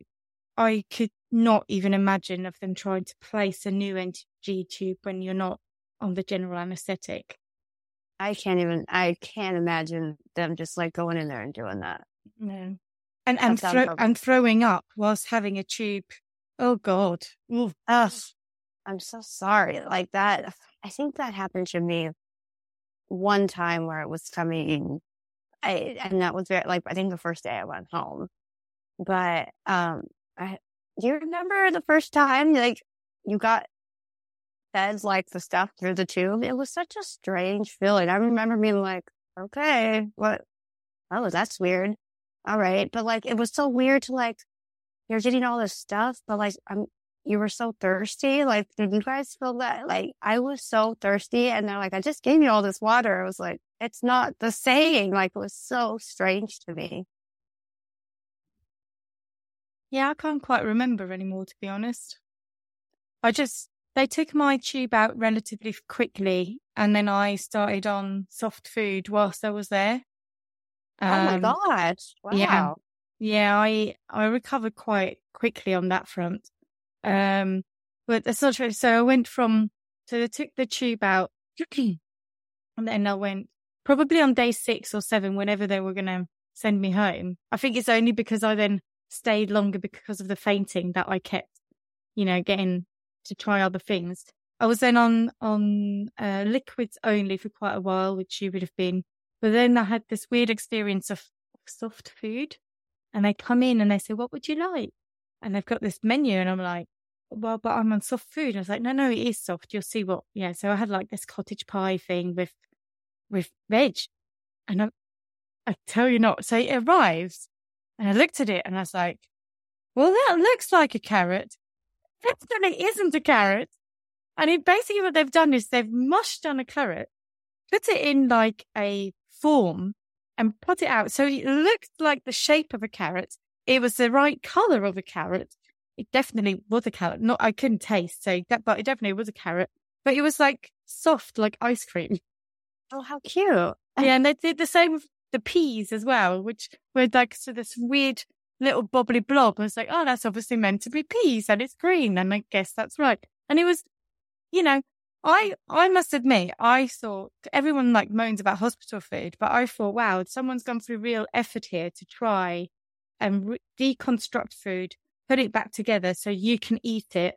I could not even imagine of them trying to place a new NG tube when you're not on the general anesthetic. I can't even. I can't imagine them just like going in there and doing that. No, and and thro- and throwing up whilst having a tube. Oh God. Ugh. I'm so sorry. Like that. I think that happened to me one time where it was coming. I and that was very like I think the first day I went home. But um, I do you remember the first time like you got fed like the stuff through the tube? It was such a strange feeling. I remember being like, okay, what? Oh, that's weird. All right, but like it was so weird to like you're getting all this stuff, but like I'm you were so thirsty. Like, did you guys feel that? Like, I was so thirsty. And they're like, I just gave you all this water. I was like, it's not the saying. Like, it was so strange to me. Yeah, I can't quite remember anymore, to be honest. I just, they took my tube out relatively quickly. And then I started on soft food whilst I was there. Um, oh my um, gosh. Wow. Yeah. Yeah, I, I recovered quite quickly on that front. Um, but that's not true. So I went from, so they took the tube out and then I went probably on day six or seven, whenever they were going to send me home. I think it's only because I then stayed longer because of the fainting that I kept, you know, getting to try other things. I was then on, on, uh, liquids only for quite a while, which you would have been. But then I had this weird experience of soft food and they come in and they say, what would you like? And they've got this menu and I'm like, well, but I'm on soft food. I was like, no, no, it is soft. You'll see what, yeah. So I had like this cottage pie thing with, with veg and I, I tell you not. So it arrives and I looked at it and I was like, well, that looks like a carrot. It definitely isn't a carrot. And it basically what they've done is they've mushed on a carrot, put it in like a form and put it out. So it looked like the shape of a carrot it was the right color of a carrot. It definitely was a carrot. Not I couldn't taste, so that, but it definitely was a carrot. But it was like soft, like ice cream. Oh, how cute! yeah, and they did the same with the peas as well, which were like so this weird little bobbly blob. I was like, oh, that's obviously meant to be peas, and it's green, and I guess that's right. And it was, you know, I I must admit, I thought everyone like moans about hospital food, but I thought, wow, someone's gone through real effort here to try and re- deconstruct food, put it back together so you can eat it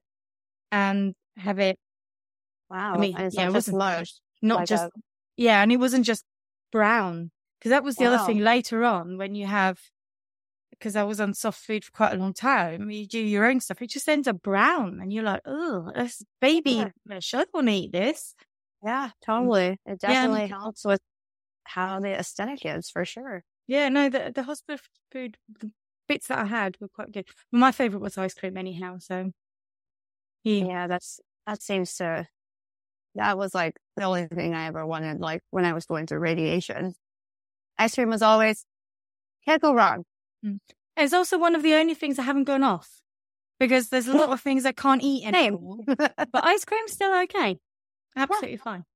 and have it. Wow. I mean, yeah, it wasn't not like just, a... yeah. And it wasn't just brown because that was the wow. other thing later on when you have, because I was on soft food for quite a long time, you do your own stuff, it just ends up brown and you're like, oh, this baby yeah. I want to eat this. Yeah, mm. totally. It definitely yeah, helps with how the aesthetic is for sure. Yeah, no, the the hospital food the bits that I had were quite good. My favorite was ice cream, anyhow. So yeah, yeah, that's that seems to that was like the only thing I ever wanted. Like when I was going through radiation, ice cream was always can't go wrong. Mm. It's also one of the only things I haven't gone off because there's a lot of things I can't eat anymore. but ice cream's still okay, absolutely yeah. fine.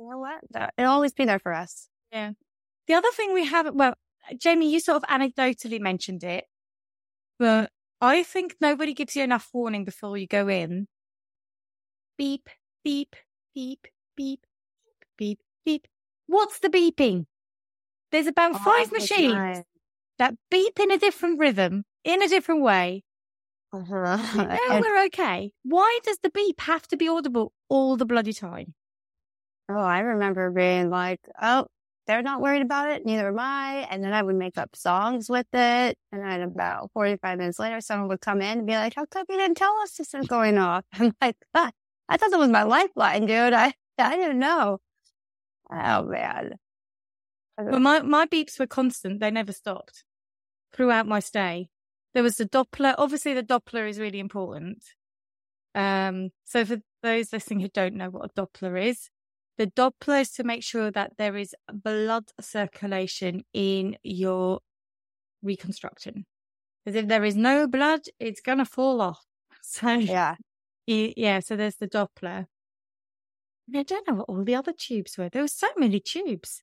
You know what? It'll always be there for us. Yeah. The other thing we have, well, Jamie, you sort of anecdotally mentioned it, but I think nobody gives you enough warning before you go in. Beep, beep, beep, beep, beep, beep. What's the beeping? There's about Oh, five machines right. that beep in a different rhythm, in a different way. Uh-huh. No, And- we're okay. Why does the beep have to be audible all the bloody time? oh, I remember being like, oh, they're not worried about it. Neither am I. And then I would make up songs with it. And then about 45 minutes later, someone would come in and be like, how come you didn't tell us this was going off? I'm like, "Ah, I thought that was my lifeline, dude. I, I didn't know. Oh, man. Well, my, my beeps were constant. They never stopped throughout my stay. There was the Doppler. Obviously, the Doppler is really important. Um, so for those listening who don't know what a Doppler is, the Doppler is to make sure that there is blood circulation in your reconstruction. Because if there is no blood, it's going to fall off. So Yeah. Yeah, so there's the Doppler. I don't know what all the other tubes were. There were so many tubes.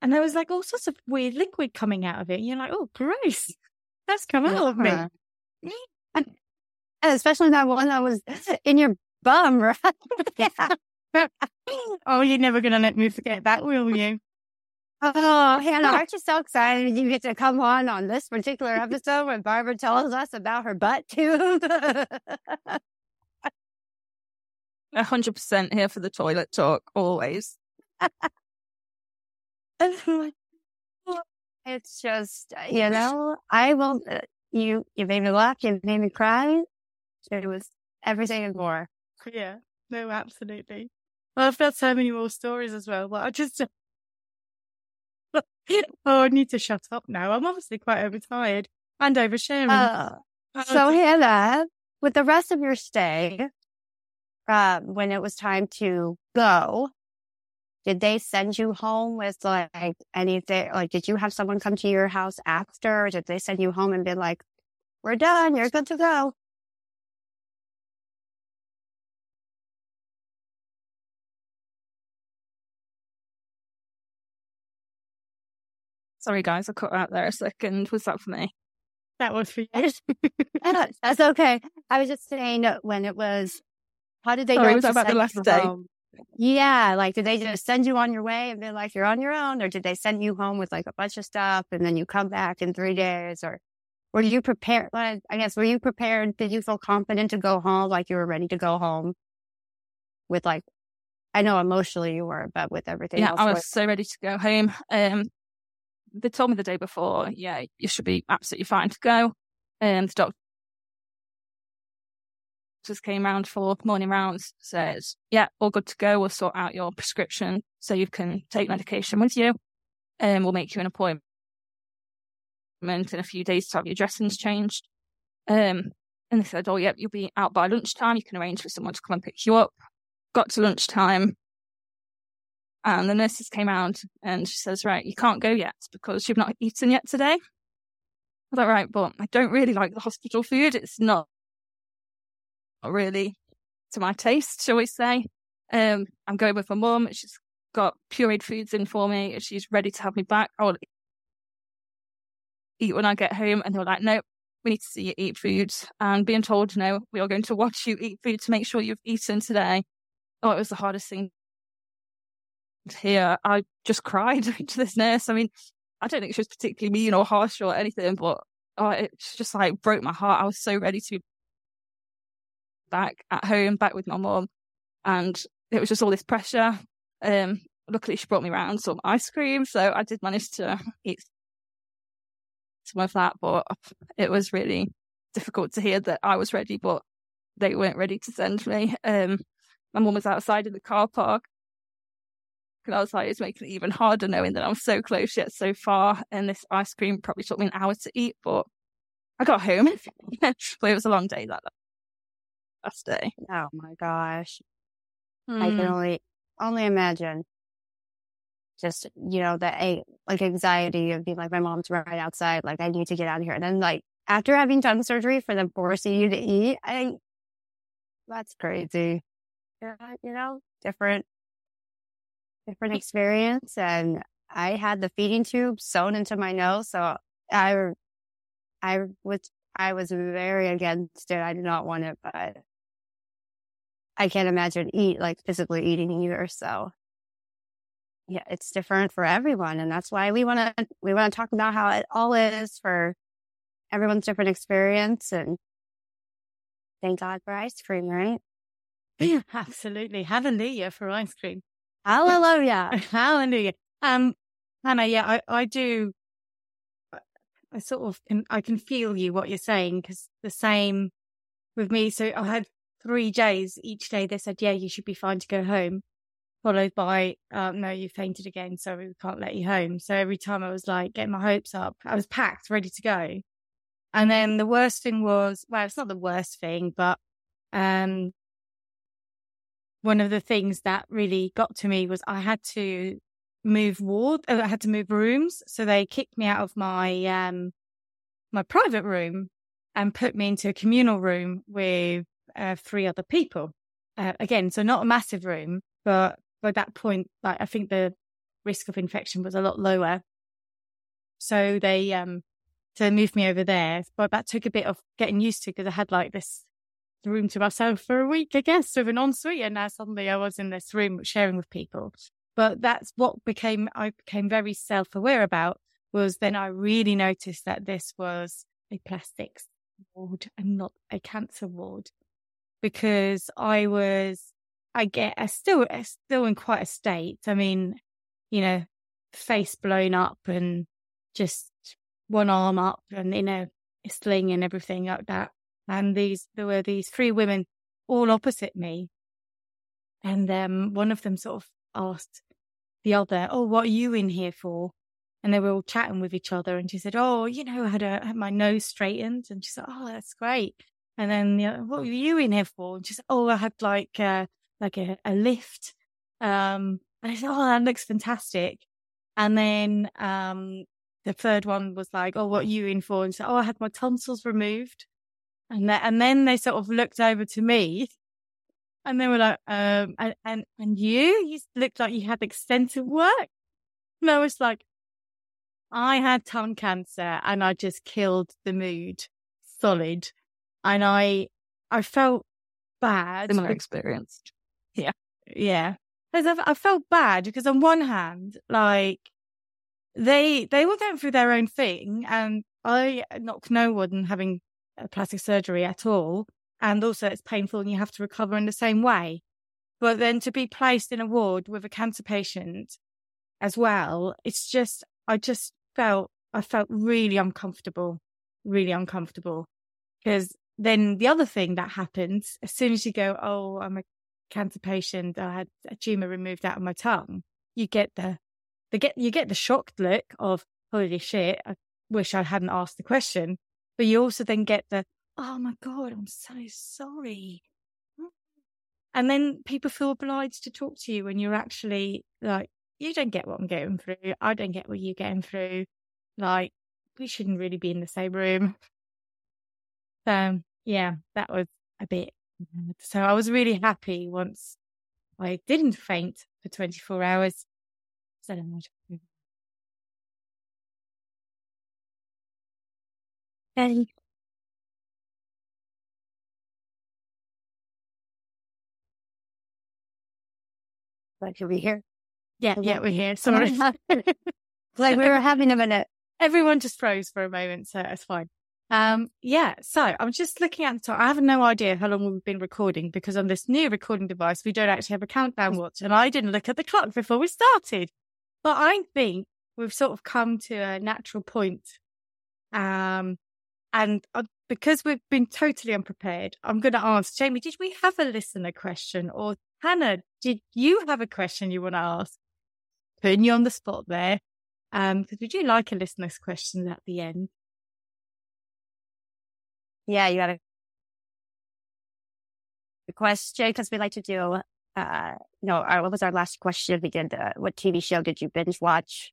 And there was like all sorts of weird liquid coming out of it. And you're like, oh, gross. That's come out of me. And and especially that one that was in your bum, right? yeah. Oh, you're never going to let me forget that, will you? Oh, Hannah, aren't you so excited you get to come on on this particular episode when Barbara tells us about her butt tube? A hundred percent here for the toilet talk, always. it's just, you know, I will, uh, you, you made me laugh, you made me cry. It was everything and more. Yeah, no, absolutely. Well, I've got so many more stories as well, but I just. oh, I need to shut up now. I'm obviously quite overtired and oversharing. Uh, Oh, so Hannah, with the rest of your stay, uh, when it was time to go, did they send you home with like anything? Like, did you have someone come to your house after? Or did they send you home and be like, we're done, you're good to go? Sorry, guys, I cut out there a second. Was that for me? that was for you. That's okay. I was just saying when it was, how did they Sorry, know was about the last you day? home? Yeah, like did they just send you on your way and be like you're on your own, or did they send you home with like a bunch of stuff and then you come back in three days, or were you prepared? Well, I guess were you prepared? Did you feel confident to go home, like you were ready to go home? With like, I know emotionally you were, but with everything yeah, else, I what- was so ready to go home. Um, they told me the day before, yeah, you should be absolutely fine to go. Um, the doctor just came round for morning rounds, says, yeah, all good to go. We'll sort out your prescription so you can take medication with you. And we'll make you an appointment in a few days to have your dressings changed. Um, and they said, oh, yep, you'll be out by lunchtime. You can arrange for someone to come and pick you up. Got to lunchtime. And the nurses came out and she says, right, you can't go yet because you've not eaten yet today. I like, right, but I don't really like the hospital food. It's not, not really to my taste, shall we say. Um, I'm going with my mum. She's got pureed foods in for me. She's ready to have me back. I'll eat when I get home. And they were like, no, we need to see you eat food. And being told, no, we are going to watch you eat food to make sure you've eaten today. Oh, it was the hardest thing hear. I just cried to this nurse. I mean, I don't think she was particularly mean or harsh or anything, but oh, it just like broke my heart. I was so ready to be back at home, back with my mom, And it was just all this pressure. Um, luckily she brought me around some ice cream. So I did manage to eat some of that, but it was really difficult to hear that I was ready, but they weren't ready to send me. Um, my mum was outside in the car park. And I was like, it's making it even harder knowing that I'm so close yet so far. And this ice cream probably took me an hour to eat, but I got home. but it was a long day that last day. oh my gosh. I can Mm. only only imagine. Just you know the a- like anxiety of being like my mom's right outside, like I need to get out of here. And then like after having done surgery for them forcing you to eat, I that's crazy. Yeah, you know, different different experience. And I had the feeding tube sewn into my nose, so I I was I was very against it. I did not want it, but I can't imagine eat like physically eating either. So yeah, it's different for everyone. And that's why we want to, we want to talk about how it all is for everyone's different experience. And thank God for ice cream, right? Absolutely. Hallelujah for ice cream. Hallelujah. Hallelujah. Um, Hannah, yeah, I, I do. I sort of can, I can feel you what you're saying because the same with me. So I had three days. Each day they said, yeah, you should be fine to go home followed by, um, no, you fainted again. So we can't let you home. So every time I was like getting my hopes up, I was packed, ready to go. And then the worst thing was, well, it's not the worst thing, but, um, one of the things that really got to me was I had to move ward, uh, I had to move rooms. So they kicked me out of my, um, my private room and put me into a communal room with uh, three other people. Uh, again, so not a massive room, but by that point, like I think the risk of infection was a lot lower. So they, um, so they moved me over there, but that took a bit of getting used to because I had like this room to myself for a week, I guess, with an ensuite. And now suddenly I was in this room sharing with people. But that's what became, I became very self aware about was then I really noticed that this was a plastics ward and not a cancer ward because I was I get, I still, I still in quite a state. I mean, you know, face blown up and just one arm up and, know, a sling and everything like that. And these, there were these three women all opposite me. And um, one of them sort of asked the other, Oh, what are you in here for? And they were all chatting with each other. And she said, Oh, you know, I had, a, had my nose straightened. And she said, Oh, that's great. And then the other, what were you in here for? And she said, Oh, I had like, like a, a lift. Um, and I said, Oh, that looks fantastic. And then, um, the third one was like, Oh, what are you in for? And she said, Oh, I had my tonsils removed. And then, and then they sort of looked over to me and they were like, um, and, and, and you, you looked like you had extensive work. And I was like, I had tongue cancer and I just killed the mood solid. And I, I felt bad. Similar experience. Yeah. Yeah. Because I, I felt bad because on one hand, like they, they were going through their own thing and I knock no one having plastic surgery at all. And also it's painful and you have to recover in the same way. But then to be placed in a ward with a cancer patient as well, it's just, I just felt, I felt really uncomfortable, really uncomfortable. Because then the other thing that happens, as soon as you go, Oh, I'm a cancer patient, I had a tumor removed out of my tongue, you get the, the get, you get the shocked look of, holy shit, I wish I hadn't asked the question. But you also then get the, oh my God, I'm so sorry. Mm. And then people feel obliged to talk to you when you're actually like, you don't get what I'm going through. I don't get what you're getting through. Like, we shouldn't really be in the same room. So, yeah, that was a bit so I was really happy once I didn't faint for 24 hours. So and But are we here? Yeah, yeah, we're here. Sorry. like we were having a minute. Everyone just froze for a moment, so it's fine. Um, yeah. So I'm just looking at the time. I have no idea how long we've been recording because on this new recording device, we don't actually have a countdown watch and I didn't look at the clock before we started. But I think we've sort of come to a natural point. Um, and uh, because we've been totally unprepared, I'm going to ask Jamie, did we have a listener question or Hannah, did you have a question you want to ask? Putting you on the spot there. Um, because we do like a listener's question at the end. Yeah, you got a question because we like to do, uh, no, our, what was our last question? We did, uh, what TV show did you binge watch,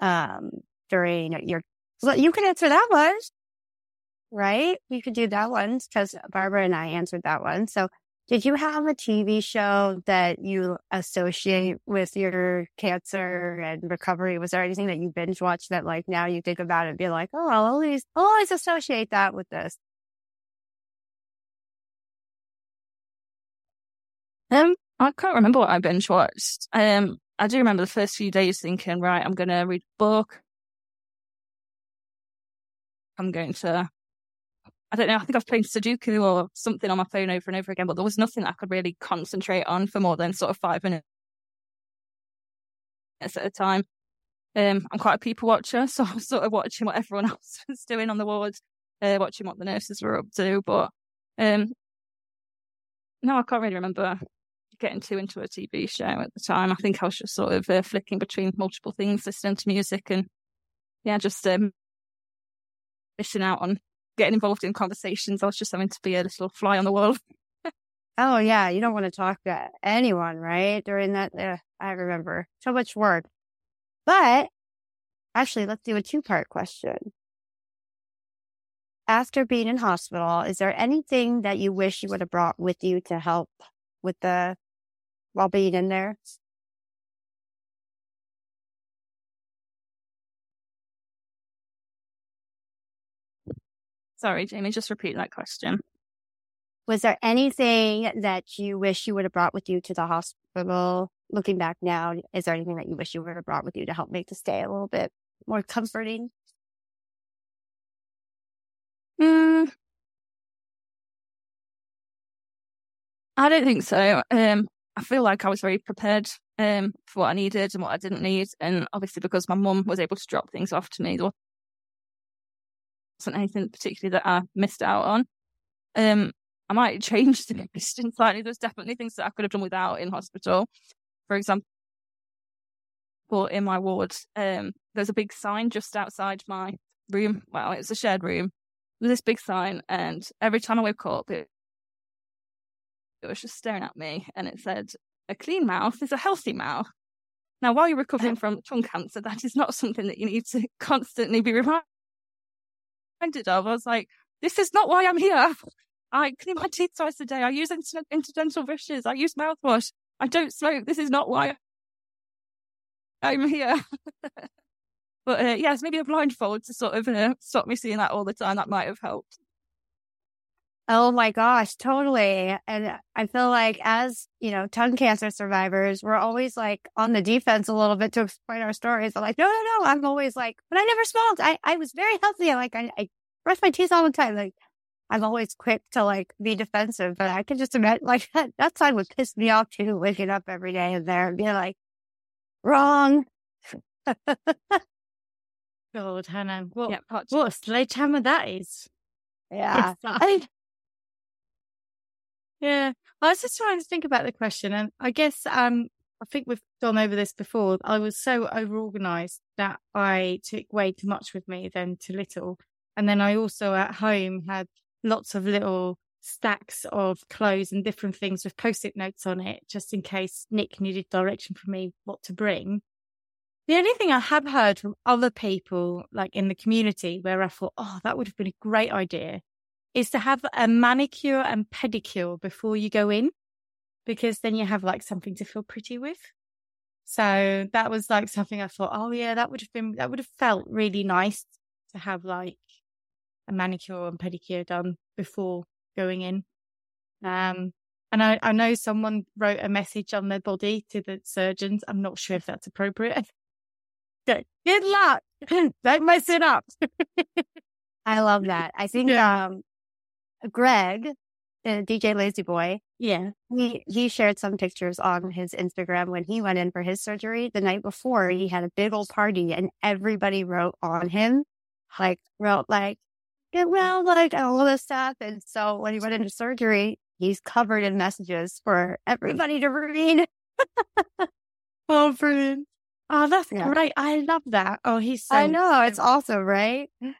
um, during your, you can answer that one, right? We could do that one because Barbara and I answered that one. So did you have a TV show that you associate with your cancer and recovery? Was there anything that you binge watched that like now you think about it and be like, oh, I'll always, I'll always associate that with this? Um, I can't remember what I binge watched. Um, I do remember the first few days thinking, right, I'm going to read a book. I'm going to, I don't know, I think I've played Sudoku or something on my phone over and over again, but there was nothing I could really concentrate on for more than sort of five minutes at a time. Um, I'm quite a people watcher, so I was sort of watching what everyone else was doing on the ward, uh, watching what the nurses were up to. But um, no, I can't really remember getting too into a TV show at the time. I think I was just sort of uh, flicking between multiple things, listening to music, and yeah, just um, missing out on getting involved in conversations. I was just having to be a little fly on the wall. oh yeah, you don't want to talk to anyone, right? During that, uh, I remember so much work. But actually, let's do a two part question. After being in hospital, is there anything that you wish you would have brought with you to help with the while being in there? Sorry, Jamie, just repeat that question. Was there anything that you wish you would have brought with you to the hospital? Looking back now, is there anything that you wish you would have brought with you to help make the stay a little bit more comforting? Mm, I don't think so. Um, I feel like I was very prepared um, for what I needed and what I didn't need. And obviously, because my mum was able to drop things off to me, there wasn't anything particularly that I missed out on. Um, I might change the question slightly. There's definitely things that I could have done without in hospital. For example, in my ward, um, there's a big sign just outside my room. Well, it's a shared room. There's this big sign, and every time I woke up, it, it was just staring at me, and it said, "A clean mouth is a healthy mouth." Now, while you're recovering from tongue cancer, that is not something that you need to constantly be reminded of. I was like, "This is not why I'm here." I clean my teeth twice a day. I use interdental brushes. I use mouthwash. I don't smoke. This is not why I'm here. but uh, yes, maybe a blindfold to sort of uh, stop me seeing that all the time. That might have helped. Oh my gosh, totally. And I feel like as, you know, tongue cancer survivors, we're always like on the defense a little bit to explain our stories. I'm like, no, no, no. I'm always like, but I never smoked. I, I was very healthy. I like, I, I brush my teeth all the time. Like, I'm always quick to like be defensive, but I can just imagine like that, that sign would piss me off too, waking up every day in there and being like, wrong. God, Hannah, what, yeah, what a sledgehammer that is. Yeah. yeah. I was just trying to think about the question and I guess, um, I think we've gone over this before. I was so over organized that I took way too much with me than too little. And then I also at home had lots of little stacks of clothes and different things with post-it notes on it, just in case Nick needed direction from me what to bring. The only thing I have heard from other people, like in the community, where I thought, oh, that would have been a great idea, is to have a manicure and pedicure before you go in, because then you have like something to feel pretty with. So that was like something I thought, oh yeah, that would have been, that would have felt really nice to have like a manicure and pedicure done before going in. Um, and I, I know someone wrote a message on their body to the surgeons. I'm not sure if that's appropriate. Good luck. Don't mess it up. I love that. I think yeah. um, Greg, uh, DJ Lazy Boy, yeah, he he shared some pictures on his Instagram when he went in for his surgery the night before. He had a big old party, and everybody wrote on him, like wrote like get well, like all this stuff. And so when he went into surgery, he's covered in messages for everybody to read. oh, brilliant. Oh, that's yeah. great. I love that. Oh, he's so I know, it's awesome, right? Oh,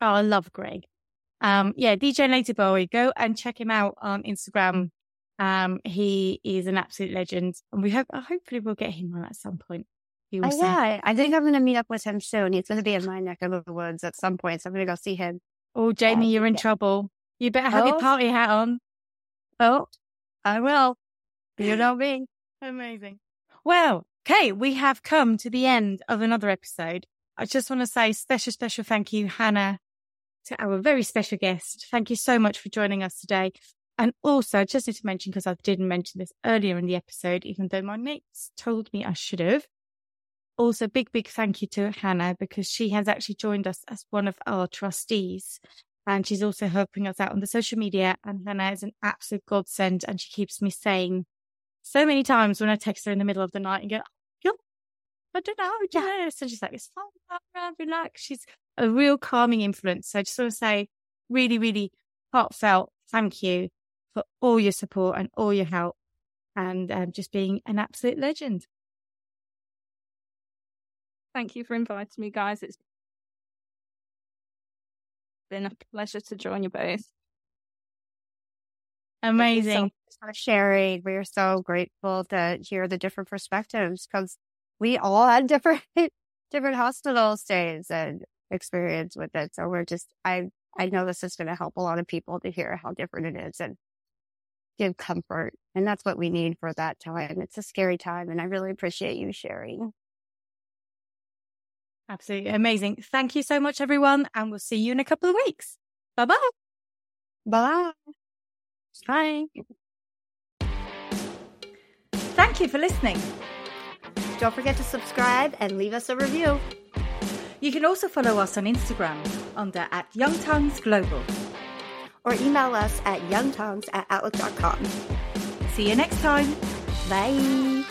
I love Greg. Um, yeah, DJ Lazy Boy, go and check him out on Instagram. Um, he is an absolute legend, and we hope hopefully we'll get him on at some point. Uh, yeah, I think I'm going to meet up with him soon. He's going to be in my neck of the woods at some point, so I'm going to go see him. Oh, Jamie, you're in trouble. You better have oh. your party hat on. Oh, I will. You know me. Amazing. Well, okay, we have come to the end of another episode. I just want to say special, special thank you, Hannah, to our very special guest. Thank you so much for joining us today. And also, I just need to mention, because I didn't mention this earlier in the episode, even though my mates told me I should have. Also, big, big thank you to Hannah because she has actually joined us as one of our trustees. And she's also helping us out on the social media. And Hannah is an absolute godsend. And she keeps me saying so many times when I text her in the middle of the night and go, I don't know do this. And she's like, it's fine, relax. She's a real calming influence. So I just want to say, really, really heartfelt thank you for all your support and all your help and um, just being an absolute legend. Thank you for inviting me, guys. It's been a pleasure to join you both. Amazing. So for sharing. We're so grateful to hear the different perspectives because we all had different different hospital stays and experience with it. So we're just I I know this is going to help a lot of people to hear how different it is and give comfort. And that's what we need for that time. It's a scary time. And I really appreciate you sharing. Absolutely amazing. Thank you so much, everyone. And we'll see you in a couple of weeks. Bye bye. Bye. Bye. Thank you for listening. Don't forget to subscribe and leave us a review. You can also follow us on Instagram under at Young Tongues Global. Or email us at youngtongues at outlook.com. See you next time. Bye.